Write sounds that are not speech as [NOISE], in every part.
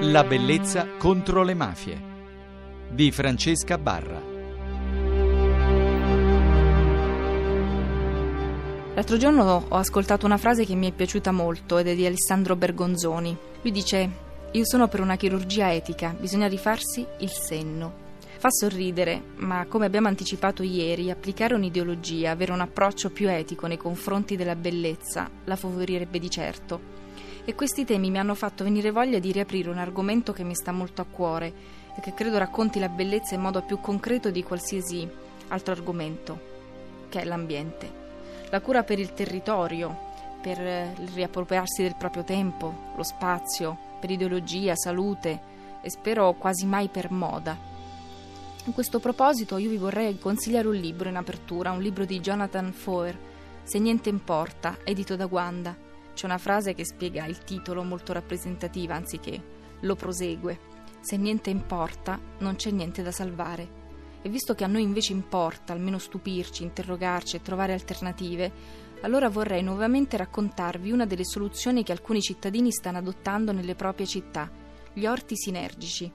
La bellezza contro le mafie di Francesca Barra. L'altro giorno ho ascoltato una frase che mi è piaciuta molto ed è di Alessandro Bergonzoni. Lui dice: Io sono per una chirurgia etica, bisogna rifarsi il senno. Fa sorridere, ma come abbiamo anticipato ieri, applicare un'ideologia, avere un approccio più etico nei confronti della bellezza, la favorirebbe di certo e questi temi mi hanno fatto venire voglia di riaprire un argomento che mi sta molto a cuore e che credo racconti la bellezza in modo più concreto di qualsiasi altro argomento, che è l'ambiente. La cura per il territorio, per il riappropriarsi del proprio tempo, lo spazio, per ideologia, salute e spero quasi mai per moda. In questo proposito io vi vorrei consigliare un libro in apertura, un libro di Jonathan Foer, Se niente importa, edito da Wanda c'è una frase che spiega il titolo molto rappresentativa, anziché lo prosegue. Se niente importa, non c'è niente da salvare. E visto che a noi invece importa almeno stupirci, interrogarci e trovare alternative, allora vorrei nuovamente raccontarvi una delle soluzioni che alcuni cittadini stanno adottando nelle proprie città, gli orti sinergici,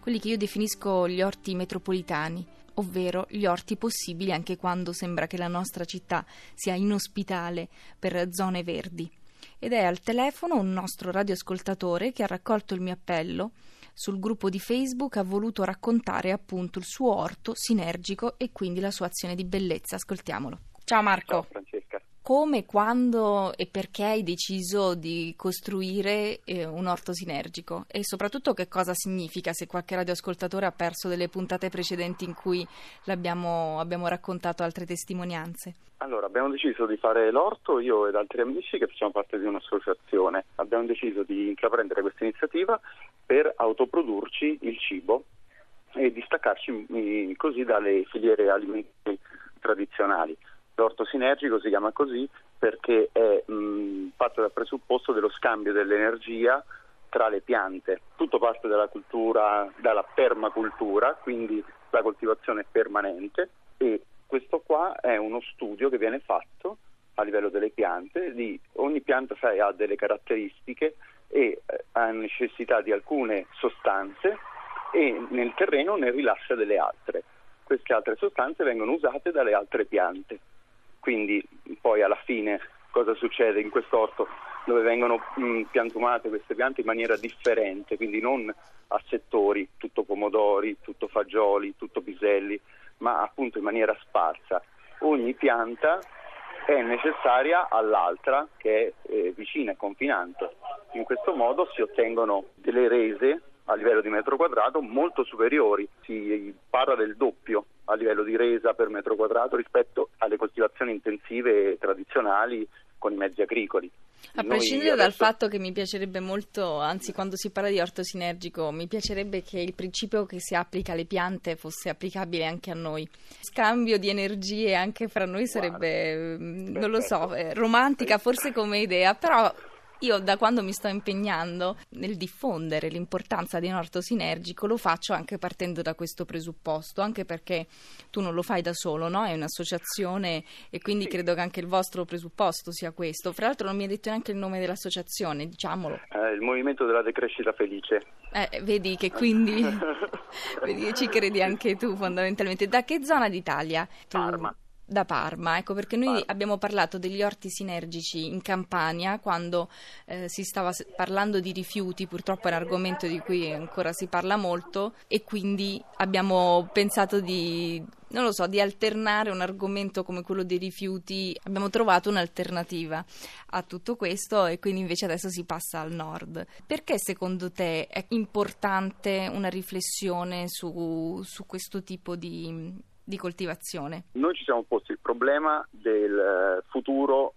quelli che io definisco gli orti metropolitani, ovvero gli orti possibili anche quando sembra che la nostra città sia inospitale per zone verdi ed è al telefono un nostro radioascoltatore che ha raccolto il mio appello sul gruppo di Facebook ha voluto raccontare appunto il suo orto sinergico e quindi la sua azione di bellezza. Ascoltiamolo. Ciao Marco. Ciao come, quando e perché hai deciso di costruire eh, un orto sinergico e soprattutto che cosa significa se qualche radioascoltatore ha perso delle puntate precedenti in cui abbiamo raccontato altre testimonianze. Allora, abbiamo deciso di fare l'orto, io ed altri amici che facciamo parte di un'associazione. Abbiamo deciso di intraprendere questa iniziativa per autoprodurci il cibo e distaccarci mm, così dalle filiere alimentari tradizionali. Sinergico si chiama così perché è mh, fatto dal presupposto dello scambio dell'energia tra le piante. Tutto parte dalla cultura, dalla permacultura, quindi la coltivazione permanente e questo qua è uno studio che viene fatto a livello delle piante, di, ogni pianta sai, ha delle caratteristiche e eh, ha necessità di alcune sostanze e nel terreno ne rilascia delle altre. Queste altre sostanze vengono usate dalle altre piante. Quindi poi alla fine cosa succede in quest'orto dove vengono mh, piantumate queste piante in maniera differente, quindi non a settori, tutto pomodori, tutto fagioli, tutto piselli, ma appunto in maniera sparsa. Ogni pianta è necessaria all'altra che è eh, vicina e confinante. In questo modo si ottengono delle rese a livello di metro quadrato molto superiori, si parla del doppio a livello di resa per metro quadrato rispetto alle coltivazioni intensive tradizionali con i mezzi agricoli. A prescindere adesso... dal fatto che mi piacerebbe molto, anzi quando si parla di orto sinergico, mi piacerebbe che il principio che si applica alle piante fosse applicabile anche a noi. Scambio di energie anche fra noi sarebbe, Guarda, mm, non lo so, eh, romantica forse come idea, però io da quando mi sto impegnando nel diffondere l'importanza di un orto sinergico lo faccio anche partendo da questo presupposto, anche perché tu non lo fai da solo, no? È un'associazione e quindi sì. credo che anche il vostro presupposto sia questo. Fra l'altro non mi hai detto neanche il nome dell'associazione, diciamolo. Eh, il Movimento della Decrescita Felice. Eh, vedi che quindi [LAUGHS] [LAUGHS] vedi, ci credi anche tu fondamentalmente. Da che zona d'Italia? Tu... Parma da Parma, ecco perché noi Parma. abbiamo parlato degli orti sinergici in Campania quando eh, si stava parlando di rifiuti, purtroppo è un argomento di cui ancora si parla molto e quindi abbiamo pensato di, non lo so, di alternare un argomento come quello dei rifiuti, abbiamo trovato un'alternativa a tutto questo e quindi invece adesso si passa al nord. Perché secondo te è importante una riflessione su, su questo tipo di di coltivazione? Noi ci siamo posti il problema del eh, futuro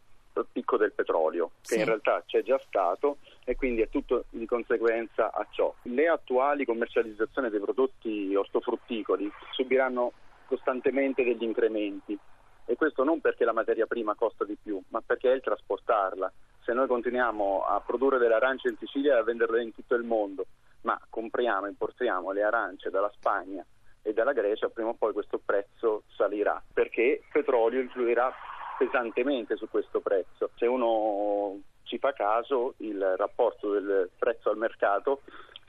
picco del petrolio, che sì. in realtà c'è già stato e quindi è tutto di conseguenza a ciò. Le attuali commercializzazioni dei prodotti ortofrutticoli subiranno costantemente degli incrementi e questo non perché la materia prima costa di più, ma perché è il trasportarla. Se noi continuiamo a produrre delle arance in Sicilia e a venderle in tutto il mondo, ma compriamo e importiamo le arance dalla Spagna e dalla Grecia, prima o poi questo prezzo salirà, perché il petrolio influirà pesantemente su questo prezzo. Se uno ci fa caso, il rapporto del prezzo al mercato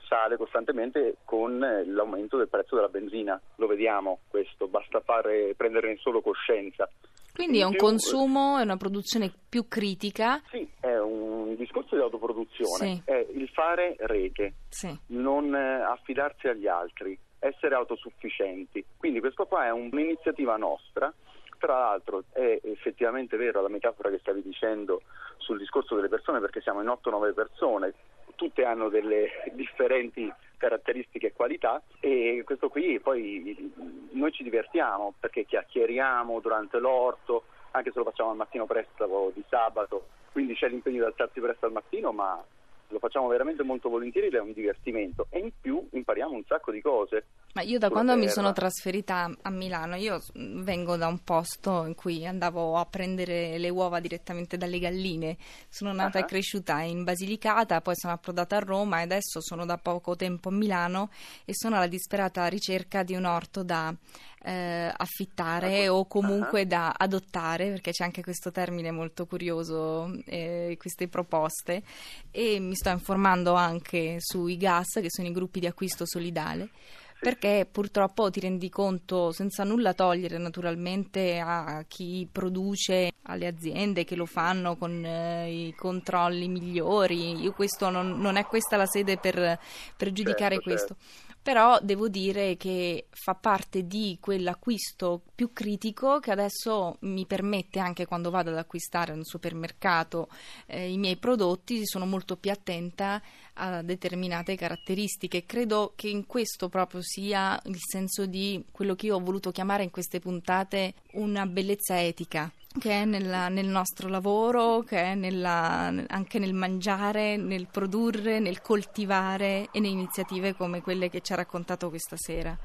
sale costantemente con l'aumento del prezzo della benzina. Lo vediamo questo, basta fare, prenderne solo coscienza. Quindi è un consumo, è una produzione più critica? Sì, è un discorso di autoproduzione, sì. è il fare rete, sì. non eh, affidarsi agli altri, essere autosufficienti. Quindi questa qua è un'iniziativa nostra tra l'altro è effettivamente vero la metafora che stavi dicendo sul discorso delle persone perché siamo in 8-9 persone, tutte hanno delle [LAUGHS] differenti caratteristiche e qualità e questo qui poi noi ci divertiamo perché chiacchieriamo durante l'orto, anche se lo facciamo al mattino presto di sabato, quindi c'è l'impegno di alzarsi presto al mattino ma lo facciamo veramente molto volentieri ed è un divertimento e in più impariamo un sacco di cose. Ma io da quando terra. mi sono trasferita a Milano, io vengo da un posto in cui andavo a prendere le uova direttamente dalle galline, sono nata uh-huh. e cresciuta in Basilicata, poi sono approdata a Roma e adesso sono da poco tempo a Milano e sono alla disperata ricerca di un orto da eh, affittare o comunque uh-huh. da adottare, perché c'è anche questo termine molto curioso, eh, queste proposte, e mi sto informando anche sui GAS, che sono i gruppi di acquisto solidale perché purtroppo ti rendi conto, senza nulla togliere naturalmente a chi produce, alle aziende che lo fanno con eh, i controlli migliori, io questo non, non, è questa la sede per, per giudicare certo, questo. Certo. Però devo dire che fa parte di quell'acquisto più critico che adesso mi permette anche quando vado ad acquistare in un supermercato eh, i miei prodotti, sono molto più attenta a determinate caratteristiche. Credo che in questo proprio sia il senso di quello che io ho voluto chiamare in queste puntate una bellezza etica che è nella, nel nostro lavoro, che è nella, anche nel mangiare, nel produrre, nel coltivare e nelle iniziative come quelle che ci ha raccontato questa sera.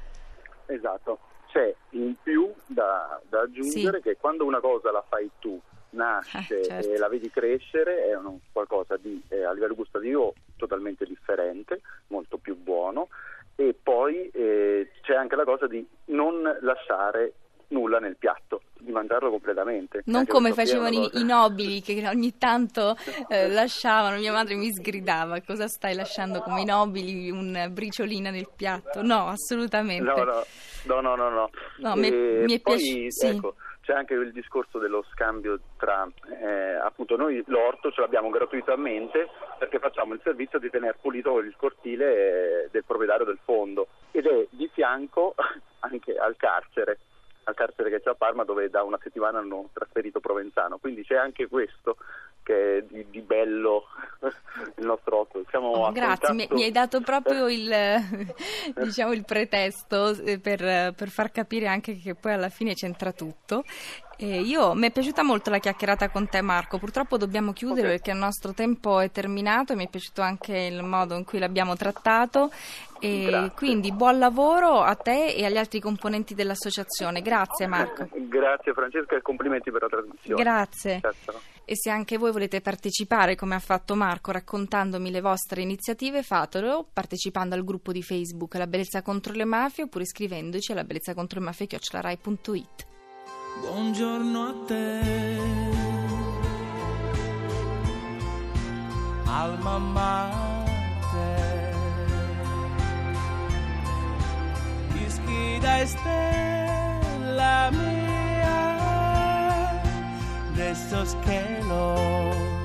Esatto, c'è in più da, da aggiungere sì. che quando una cosa la fai tu, nasce eh, certo. e la vedi crescere, è un, qualcosa di, eh, a livello gustativo totalmente differente, molto più buono e poi eh, c'è anche la cosa di non lasciare nulla nel piatto, di mangiarlo completamente. Non come facevano i, i, nobili che ogni tanto [LAUGHS] eh, lasciavano, mia madre mi sgridava, cosa stai lasciando come i nobili un briciolina nel piatto? No, assolutamente. No, no, no, no, no. no. no mi, mi, è piaciuto. Sì. Ecco, c'è anche il discorso dello scambio tra, eh, appunto noi l'orto ce l'abbiamo gratuitamente perché facciamo il servizio di tenere pulito il cortile eh, del proprietario del fondo ed è di fianco [LAUGHS] anche al carcere al carcere che c'è a Parma dove da una settimana hanno trasferito Provenzano, quindi c'è anche questo che è di, di bello [LAUGHS] il nostro occhio. Oh, grazie, mi, mi, hai dato proprio il, [LAUGHS] diciamo, il pretesto eh, per, per, far capire anche che poi alla fine c'entra tutto. E io, mi è piaciuta molto la chiacchierata con te Marco, purtroppo dobbiamo chiudere okay. perché il nostro tempo è terminato e mi è piaciuto anche il modo in cui l'abbiamo trattato e quindi buon lavoro a te e agli altri componenti dell'associazione. Grazie Marco. Grazie Francesca e complimenti per la trasmissione. Grazie. Certo. E se anche voi volete partecipare come ha fatto Marco raccontandomi le vostre iniziative, fatelo partecipando al gruppo di Facebook La Bellezza contro le Mafie oppure scrivendoci alla bellezza contro le mafie chiocciolarai.it. Buongiorno a te, alma mater, ispira estela mía. De esos que los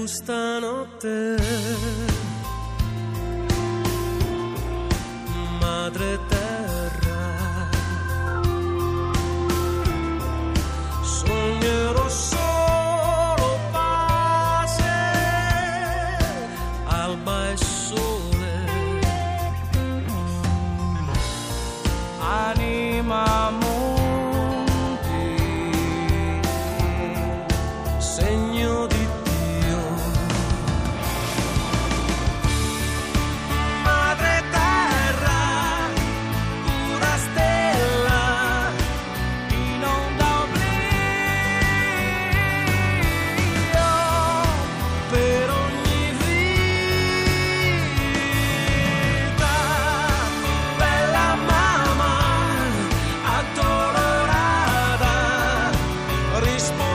gusta notte baseball.